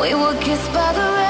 We were kissed by the rain.